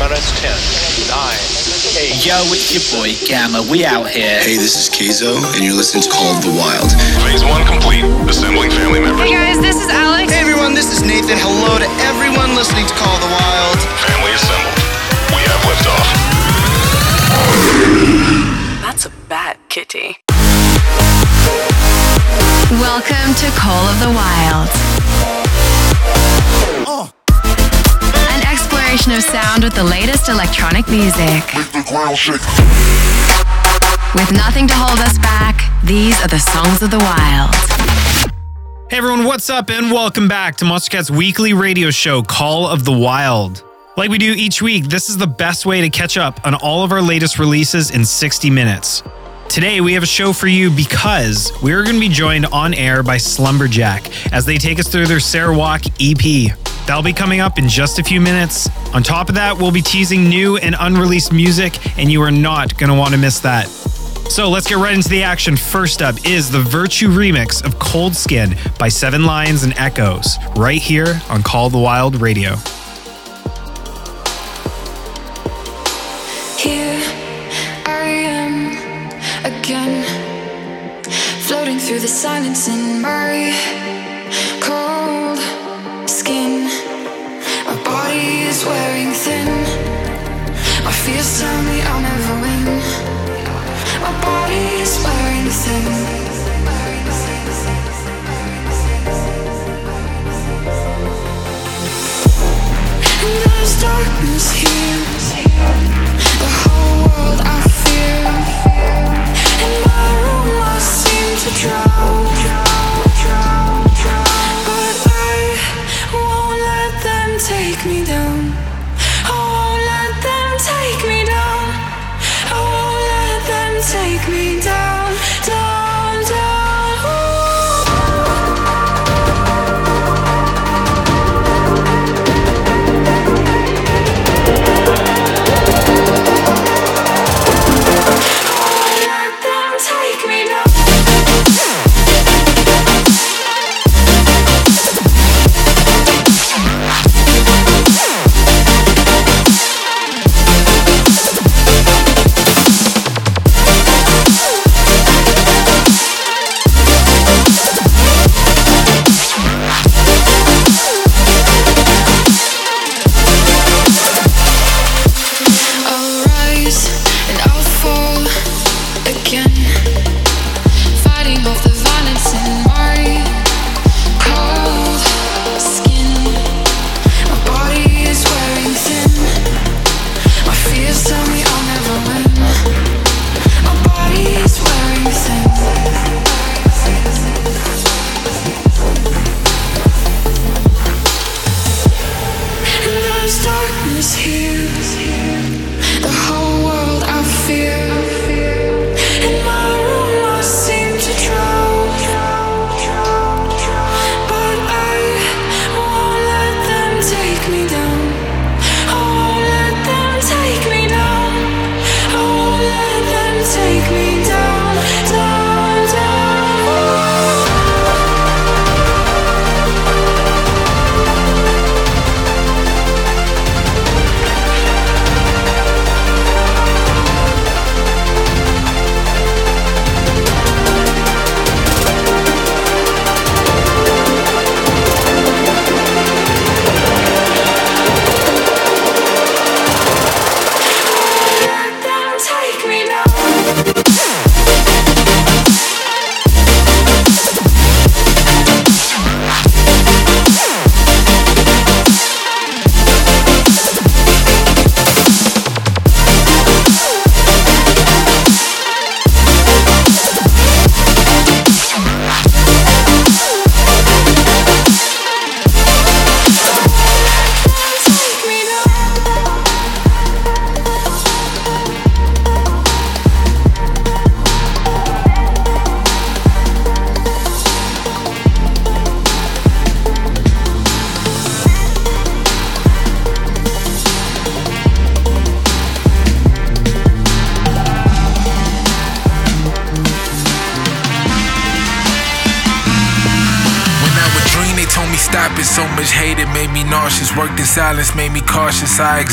minus 10, 9, 8. Yo, it's your boy Gamma. We out here. Hey, this is Keizo, and you're listening to Call of the Wild. Phase one complete. Assembling family members. Hey guys, this is Alex. Hey everyone, this is Nathan. Hello to everyone listening to Call of the Wild. Family assembled. We have liftoff. That's a bad kitty. Welcome to Call of the Wild. An exploration of sound with the latest electronic music. With nothing to hold us back, these are the songs of the wild. Hey everyone, what's up, and welcome back to Monstercat's weekly radio show, Call of the Wild. Like we do each week, this is the best way to catch up on all of our latest releases in 60 minutes. Today, we have a show for you because we're going to be joined on air by Slumberjack as they take us through their Sarawak EP. That'll be coming up in just a few minutes. On top of that, we'll be teasing new and unreleased music, and you are not going to want to miss that. So let's get right into the action. First up is the Virtu remix of Cold Skin by Seven Lions and Echoes, right here on Call the Wild Radio. Here I am again, floating through the silence in my cold skin. My body is wearing thin. My fears tell me I'll never win. My body is wearing thin. And there's darkness here. The whole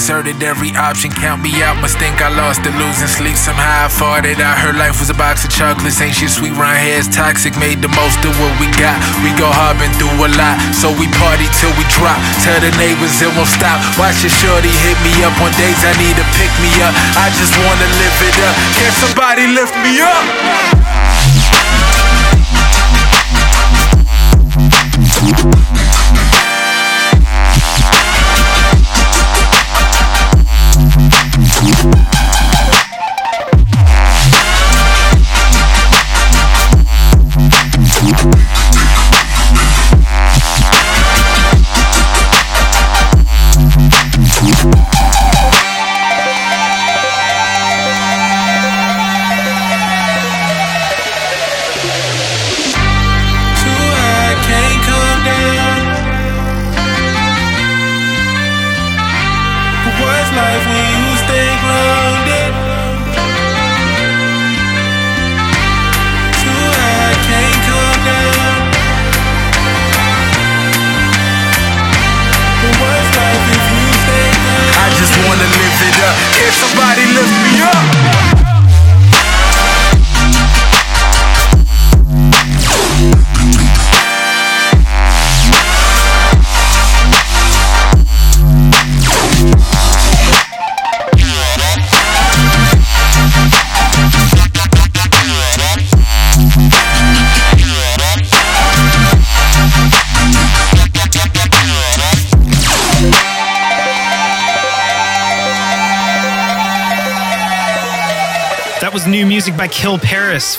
exerted every option. Count me out, must think I lost it. Losing sleep somehow. I thought it. out. Her life was a box of chocolates. Ain't she sweet round. It's toxic. Made the most of what we got. We go hard through a lot. So we party till we drop. Tell the neighbors it won't stop. Watch your shorty hit me up on days I need to pick me up. I just wanna live it up. Can somebody lift me up?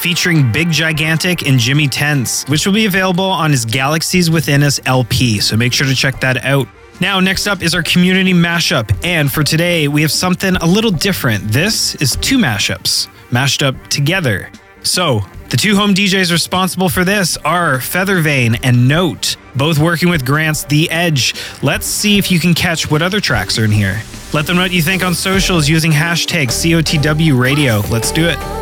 Featuring Big Gigantic and Jimi Tents, which will be available on his Galaxies Within Us LP, so make sure to check that out. Now, next up is our community mashup, and for today, we have something a little different. This is two mashups, mashed up together. So, the two home DJs responsible for this are Feathervane and Note, both working with Grant's The Edge. Let's see if you can catch what other tracks are in here. Let them know what you think on socials using hashtag COTW radio. Let's do it.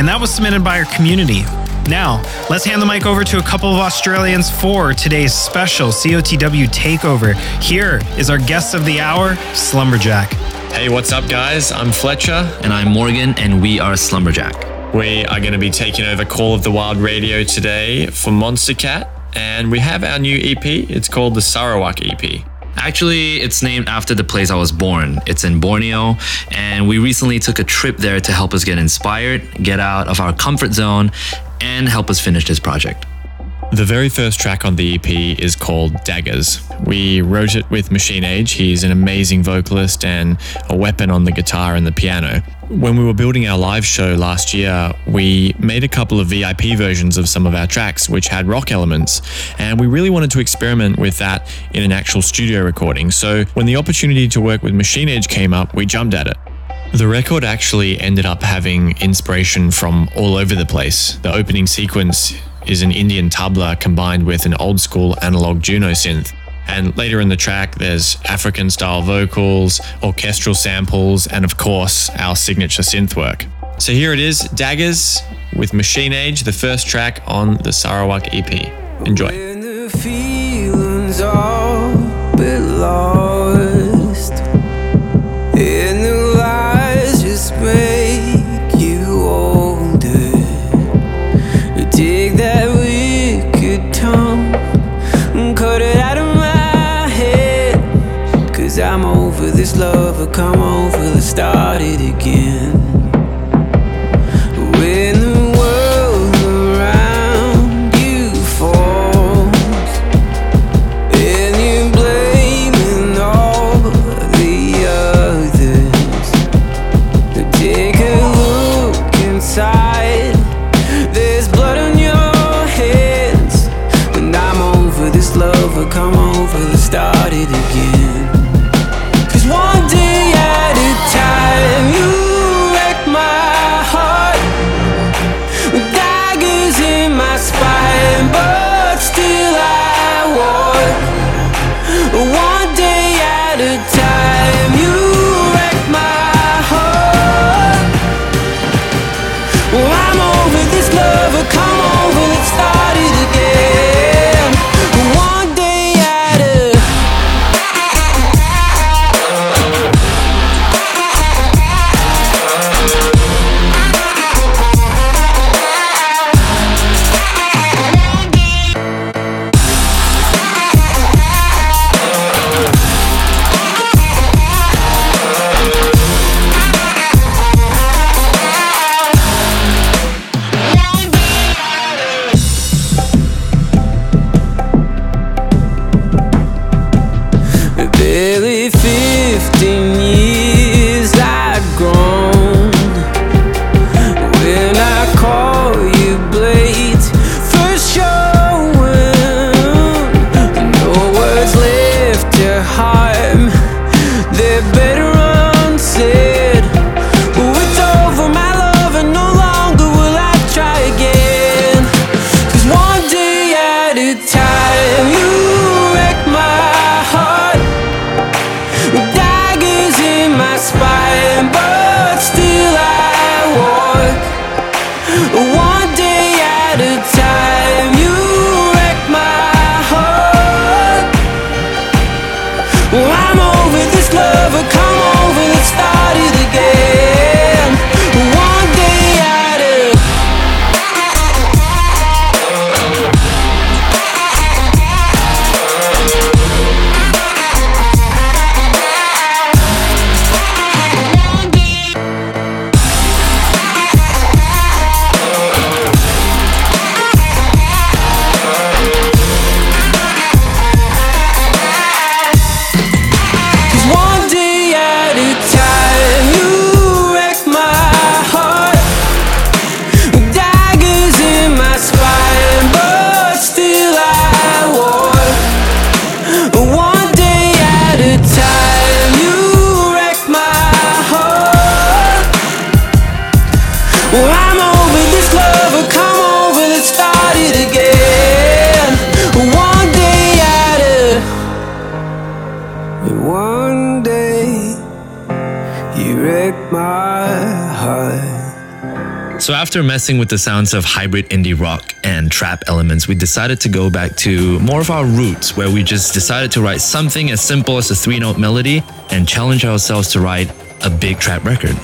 And that was submitted by our community. Now, let's hand the mic over to a couple of Australians for today's special COTW takeover. Here is our guest of the hour, Slumberjack. Hey, what's up, guys? I'm Fletcher. And I'm Morgan, and we are Slumberjack. We are going to be taking over Call of the Wild Radio today for Monstercat, and we have our new EP. It's called the Sarawak EP. Actually, it's named after the place I was born. It's in Borneo, and we recently took a trip there to help us get inspired, get out of our comfort zone, and help us finish this project. The very first track on the EP is called Daggers. We wrote it with Machine Age. He's an amazing vocalist and a weapon on the guitar and the piano. When we were building our live show last year, we made a couple of VIP versions of some of our tracks, which had rock elements, and we really wanted to experiment with that in an actual studio recording. So when the opportunity to work with Machine Age came up, we jumped at it. The record actually ended up having inspiration from all over the place. The opening sequence is an Indian tabla combined with an old school analog Juno synth. And later in the track, there's African style vocals, orchestral samples, and of course, our signature synth work. So here it is Daggers with Machine Age, the first track on the Sarawak EP. Enjoy. Come over, let's start it again. After messing with the sounds of hybrid indie rock and trap elements, we decided to go back to more of our roots, where we just decided to write something as simple as a three-note melody and challenge ourselves to write a big trap record.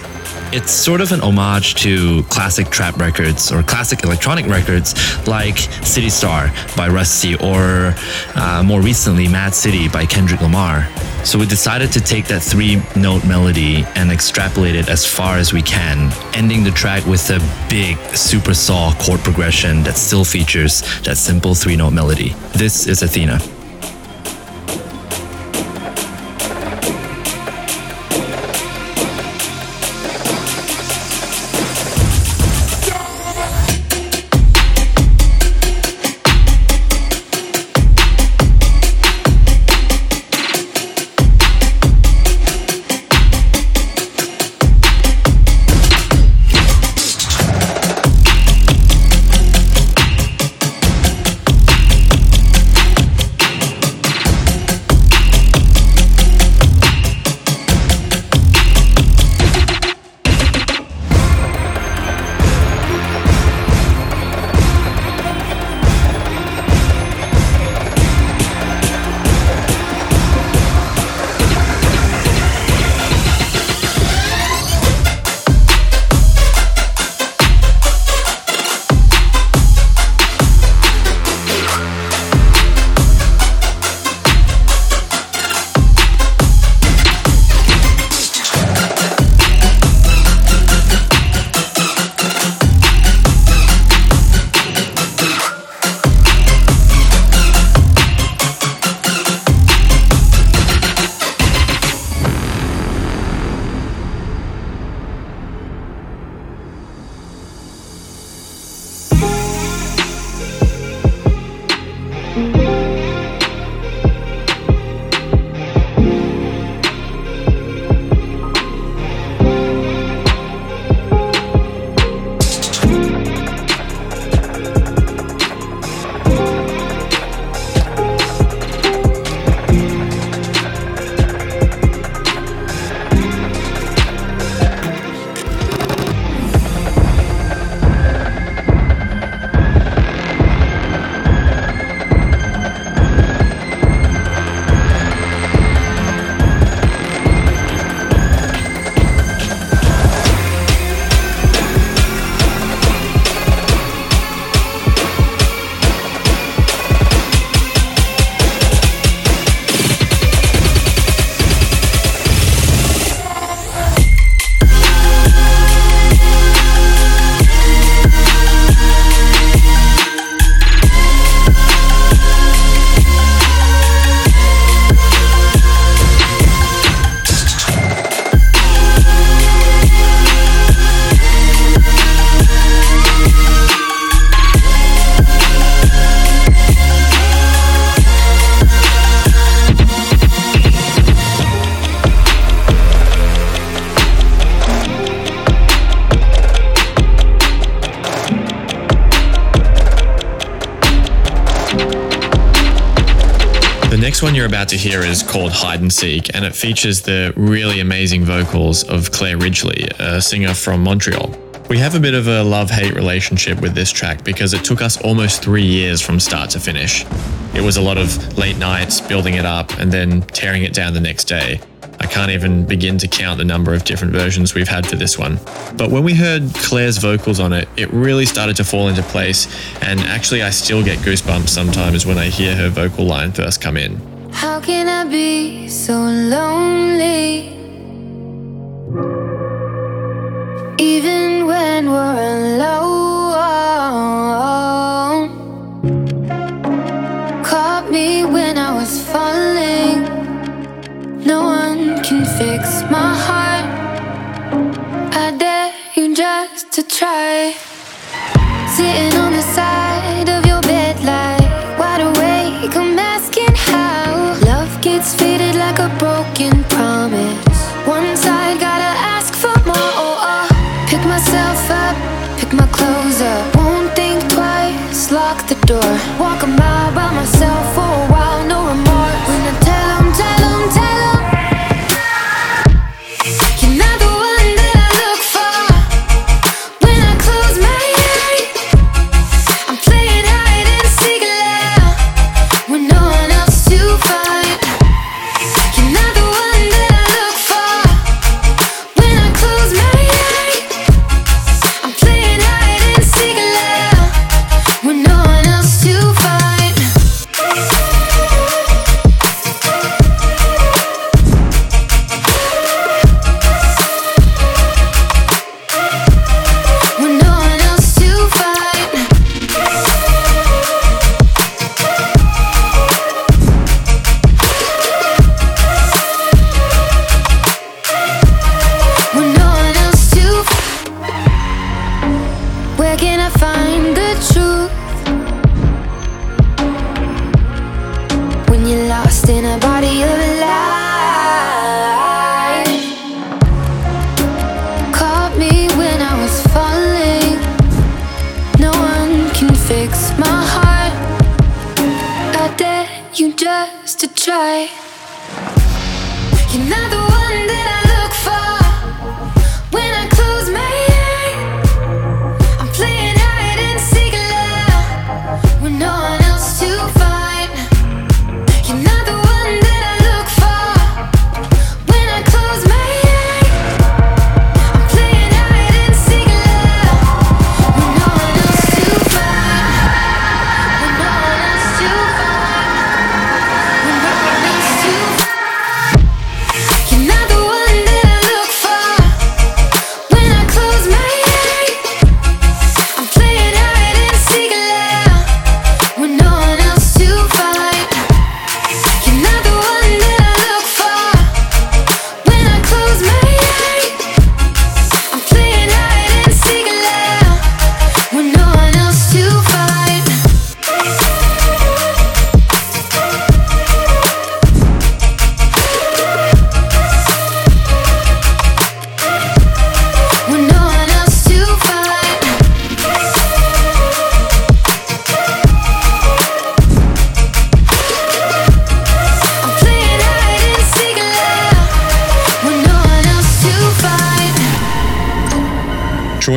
It's sort of an homage to classic trap records or classic electronic records like City Star by Rustie or uh, more recently Mad City by Kendrick Lamar. So we decided to take that three note melody and extrapolate it as far as we can, ending the track with a big super saw chord progression that still features that simple three note melody. This is Athena. About to hear is called Hide and Seek, and it features the really amazing vocals of Claire Ridgely, a singer from Montreal. We have a bit of a love hate relationship with this track because it took us almost three years from start to finish. It was a lot of late nights building it up and then tearing it down the next day. I can't even begin to count the number of different versions we've had for this one. But when we heard Claire's vocals on it, it really started to fall into place, and actually, I still get goosebumps sometimes when I hear her vocal line first come in. How can I be so lonely? Even when we're alone. Caught me when I was falling. No one can fix my heart. I dare you just to try. Sitting on the side of gets faded like a broken promise. One side gotta ask for more. Oh, oh. Pick myself up, pick my clothes up. Won't think twice, lock the door. Walk a mile by myself for a while, try.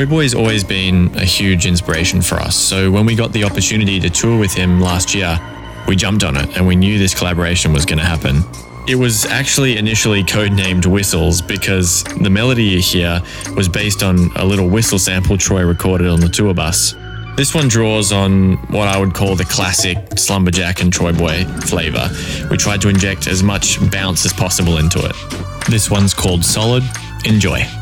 To find. Troy Boy's always been a huge inspiration for us. So when we got the opportunity to tour with him last year, we jumped on it and we knew this collaboration was going to happen. It was actually initially codenamed Whistles because the melody you hear was based on a little whistle sample Troy recorded on the tour bus. This one draws on what I would call the classic Slumberjack and Troyboi flavor. We tried to inject as much bounce as possible into it. This one's called Solid. Enjoy.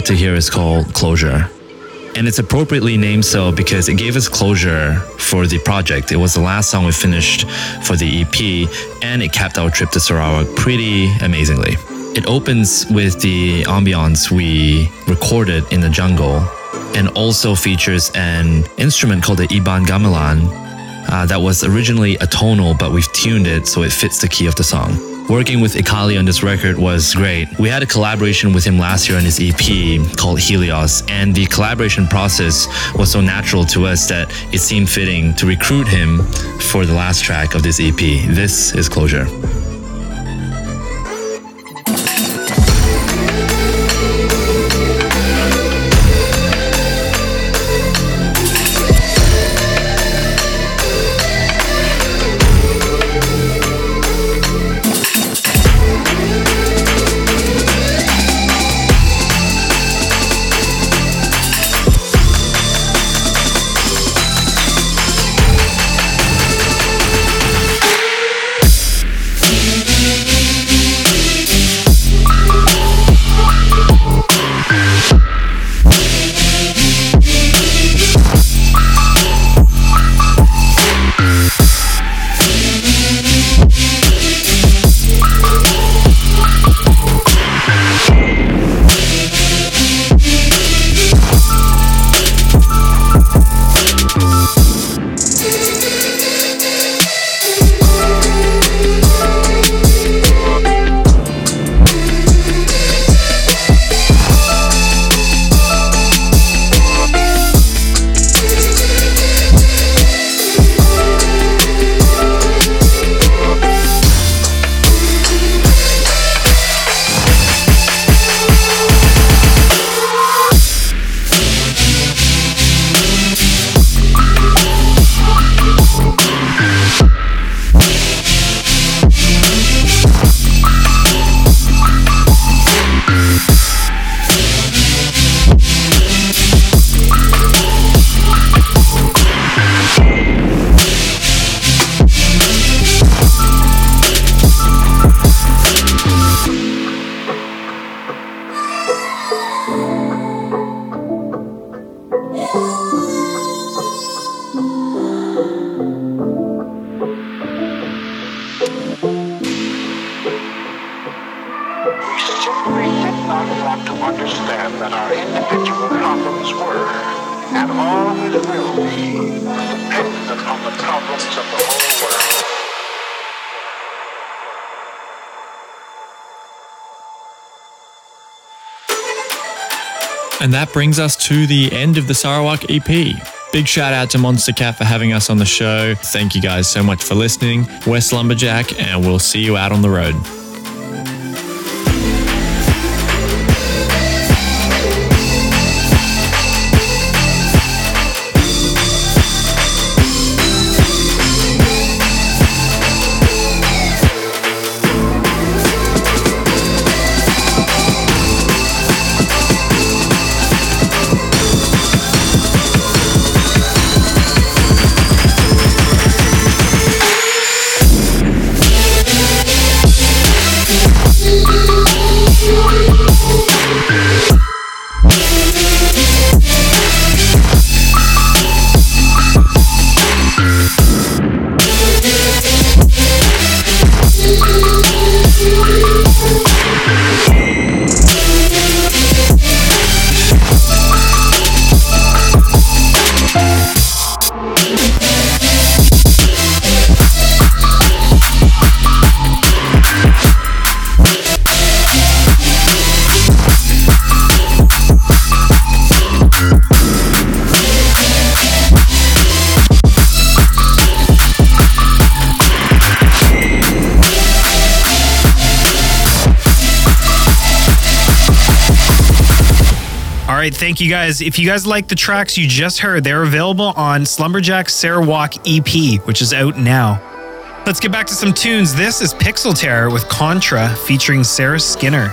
About to hear is called Closure. And it's appropriately named so because it gave us closure for the project. It was the last song we finished for the EP, and it capped our trip to Sarawak pretty amazingly. It opens with the ambiance we recorded in the jungle and also features an instrument called the Iban Gamelan uh, that was originally atonal, but we've tuned it so it fits the key of the song. Working with Ekali on this record was great. We had a collaboration with him last year on his EP called Helios, and the collaboration process was so natural to us that it seemed fitting to recruit him for the last track of this EP. This is Closure. Want to understand that our individual problems were, and always will be, dependent on the problems of the whole world. And that brings us to the end of the Sarawak EP. Big shout out to Monstercat for having us on the show. Thank you guys so much for listening. West Lumberjack, and we'll see you out on the road. Thank you guys. If you guys like the tracks you just heard, they're available on Slumberjack Sarawak EP, which is out now. Let's get back to some tunes. This is Pixel Terror with Contra featuring Sara Skinner.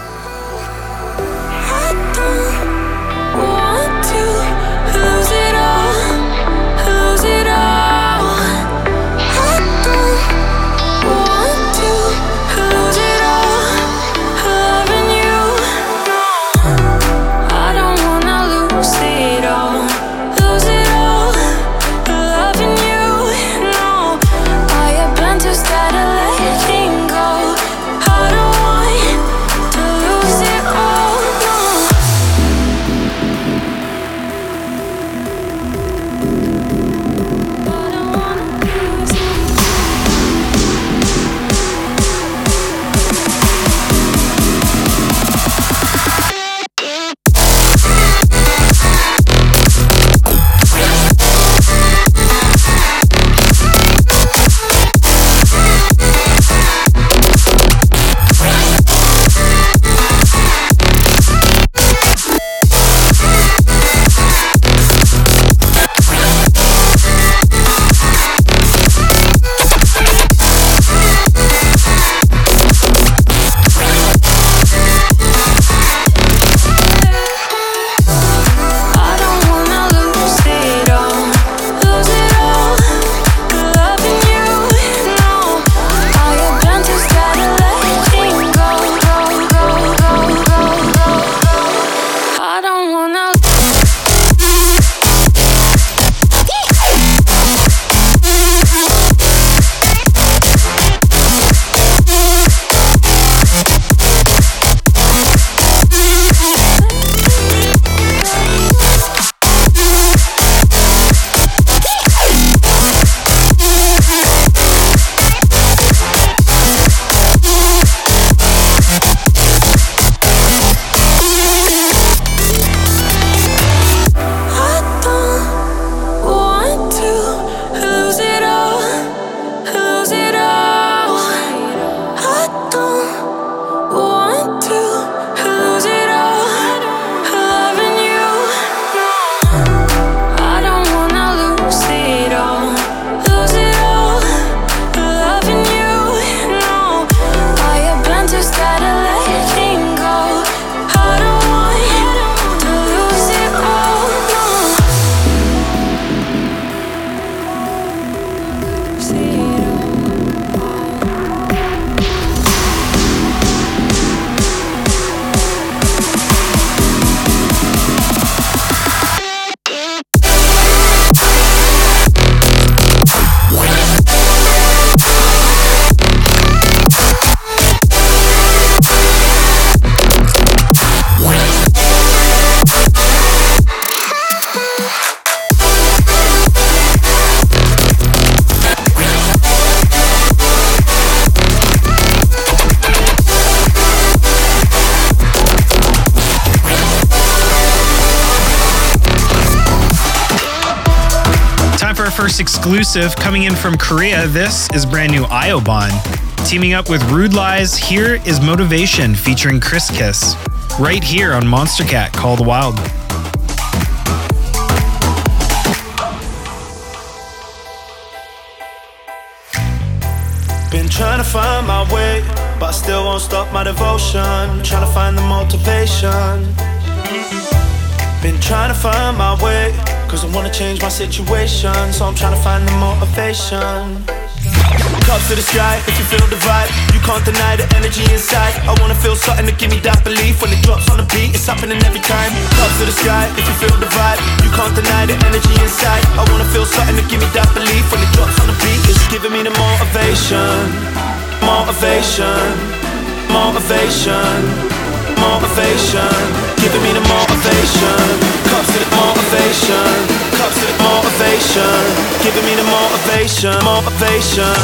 Exclusive coming in from Korea. This is brand new Aiobahn. Teaming up with RudeLies, here is Motivation featuring Kris Kiss. Right here on Monstercat, Call the Wild. Been trying to find my way, but I still won't stop my devotion. Trying to find the motivation. Been trying to find my way, cause I wanna change my situation. So I'm trying to find the motivation. Cups to the sky, if you feel the vibe, you can't deny the energy inside. I wanna feel something to give me that belief. When it drops on the beat, it's happening every time. Cups to the sky, if you feel the vibe, you can't deny the energy inside. I wanna feel something to give me that belief. When it drops on the beat, it's giving me the motivation, motivation, motivation, motivation, giving me the motivation. Cups to the motivation, cups to the motivation, giving me the motivation, motivation.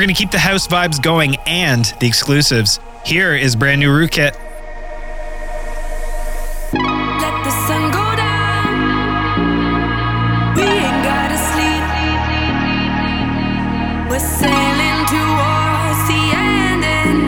We're going to keep the house vibes going and the exclusives. Here is brand new gotta sleep. We're sailing towards the ending,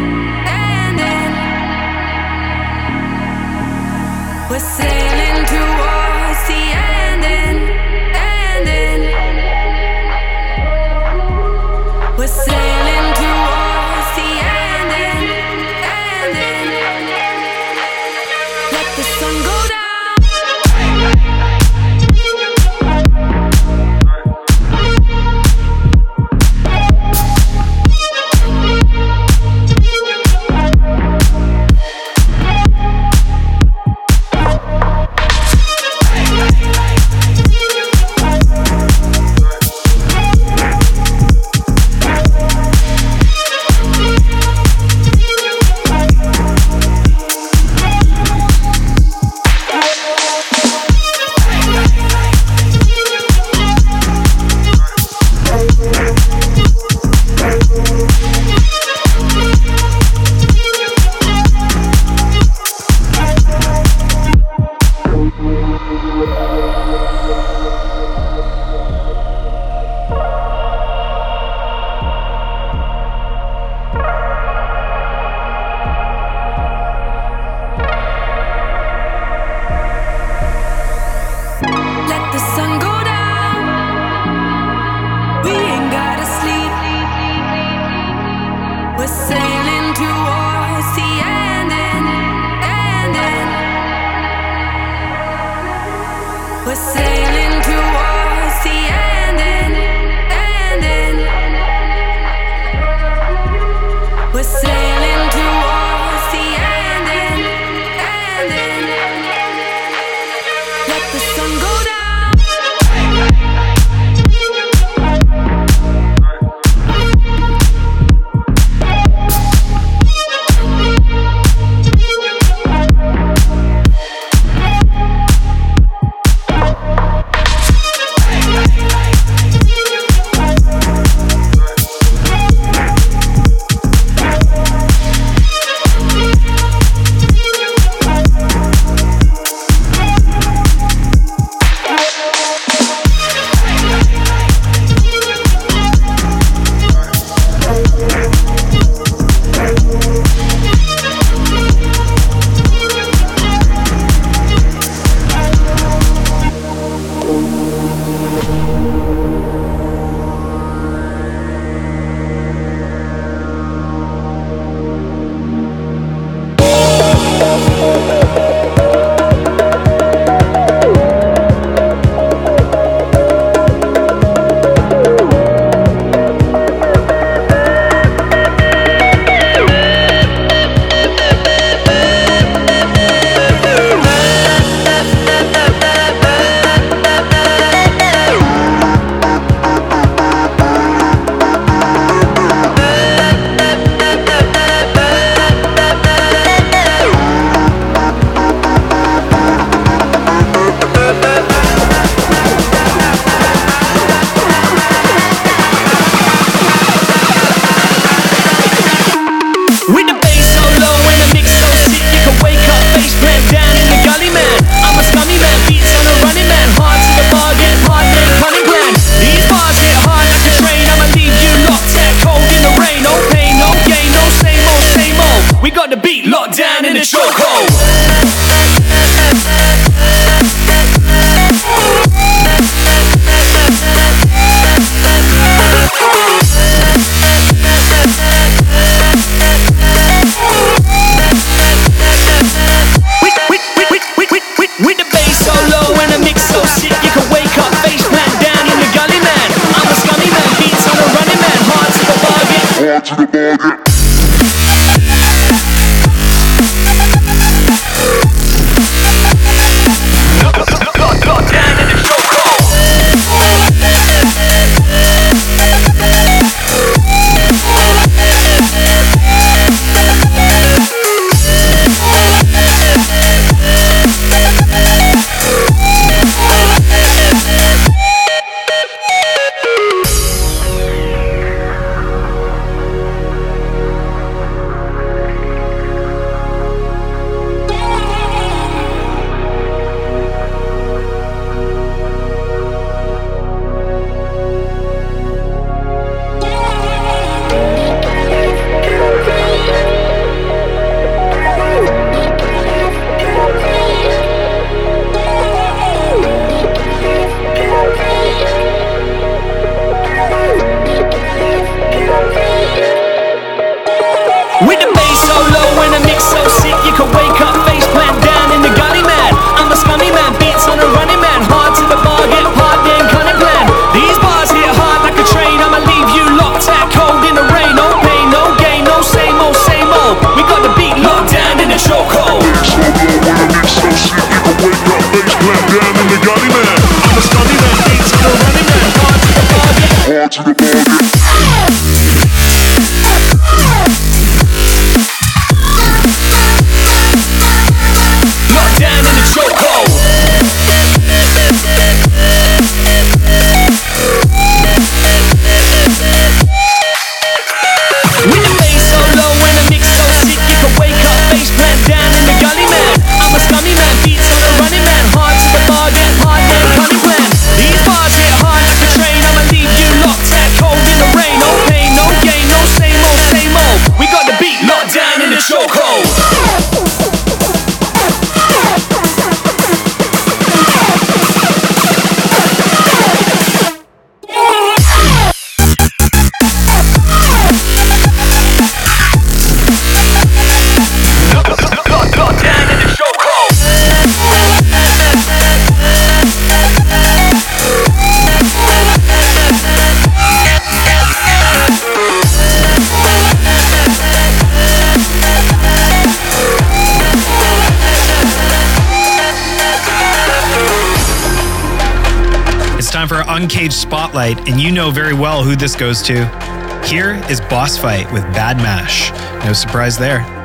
Spotlight, and you know very well who this goes to. Here is Bossfight with Badmash. No surprise there.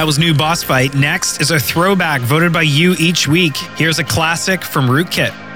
That was new Bossfight. Next is a throwback voted by you each week. Here's a classic from Rootkit.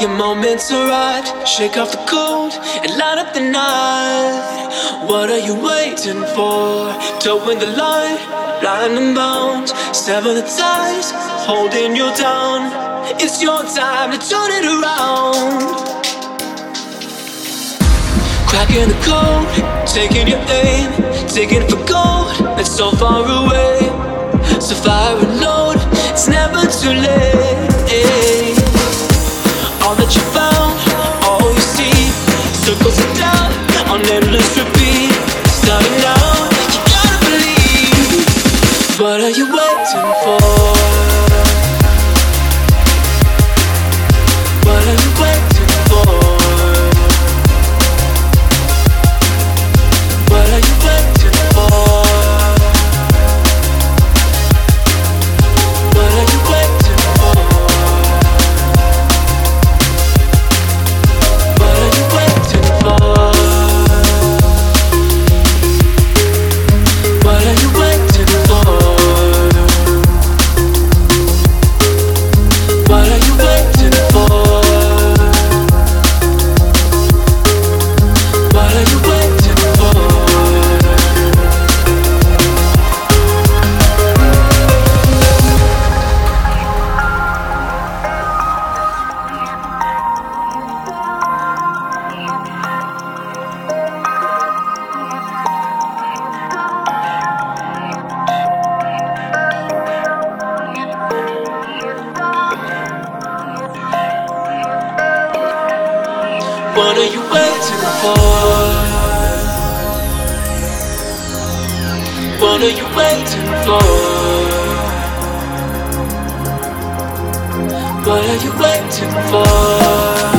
Your moments arrived. Shake off the cold and light up the night. What are you waiting for? Towing the light, line, blind and bound. Sever the ties, holding you down. It's your time to turn it around. Cracking the code, taking your aim, taking it for gold. It's so far away. So fire and load, it's never too late. All that you found, for? What are you waiting for?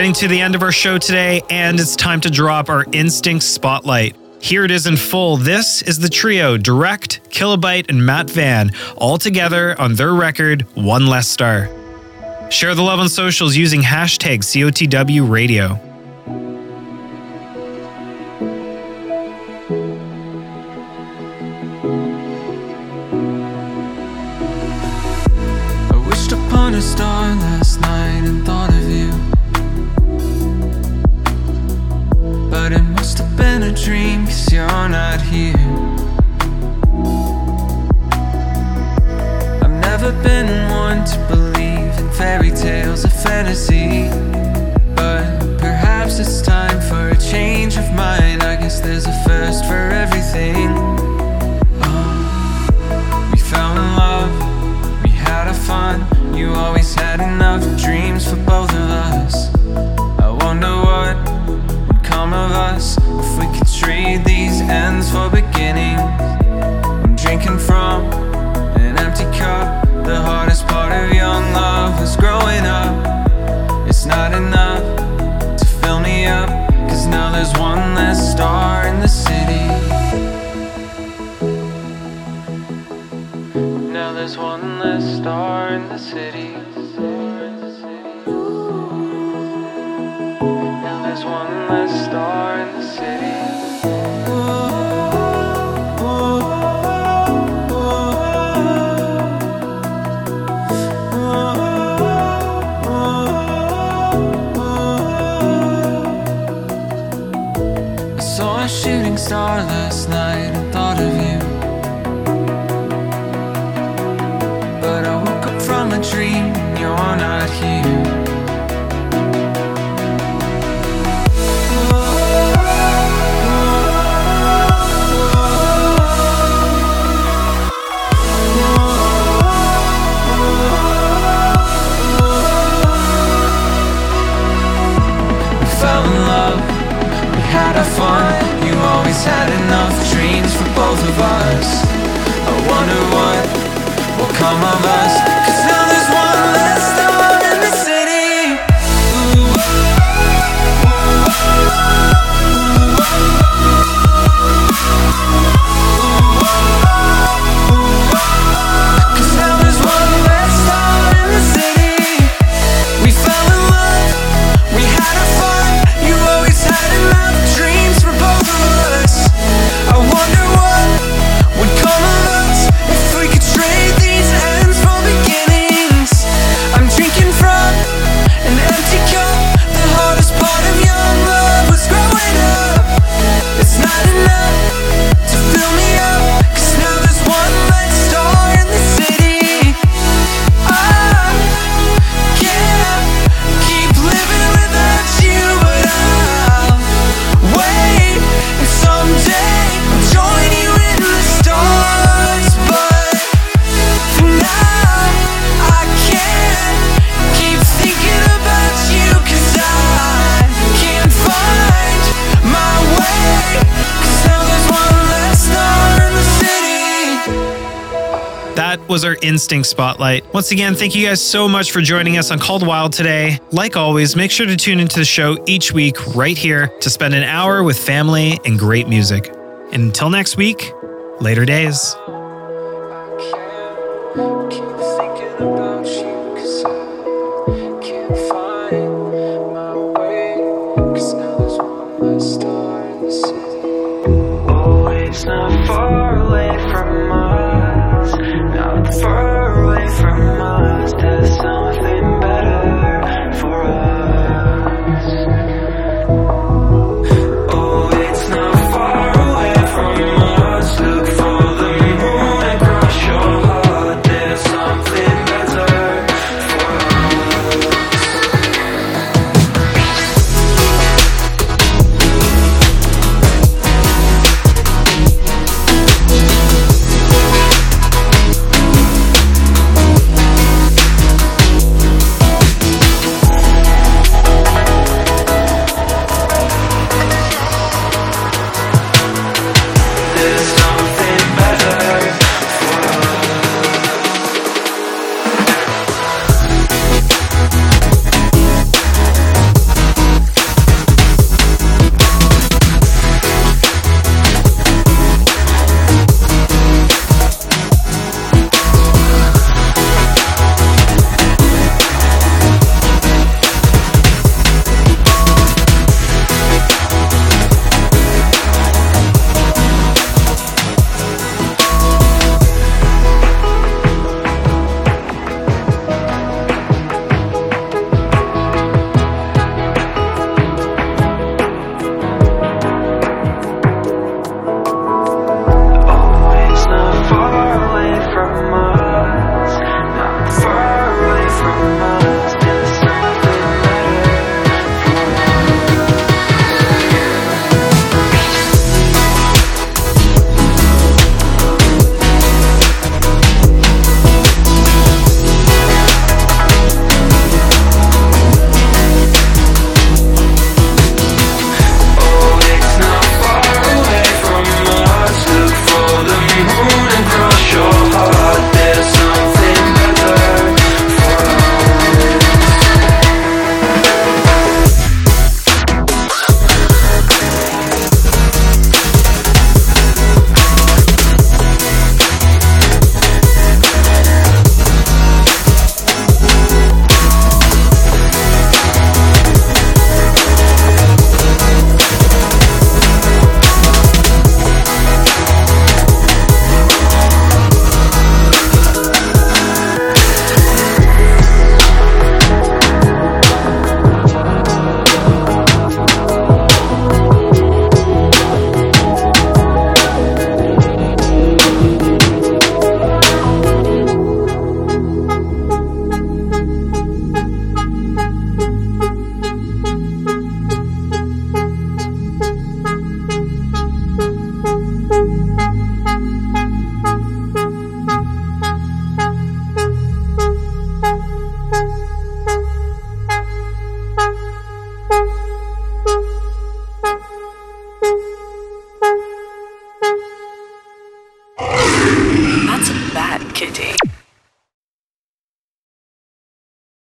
Getting to the end of our show today, and it's time to drop our Instinct Spotlight. Here it is in full. This is the trio Direct, Killabyte, and Matt Van, all together on their record, One Less Star. Share the love on socials using hashtag COTW Radio. shooting star last night and thought of you. But I woke up from a dream, you're not here. was our Instinct Spotlight. Once again, thank you guys so much for joining us on Called Wild today. Like always, make sure to tune into the show each week right here to spend an hour with family and great music. And until next week, later days.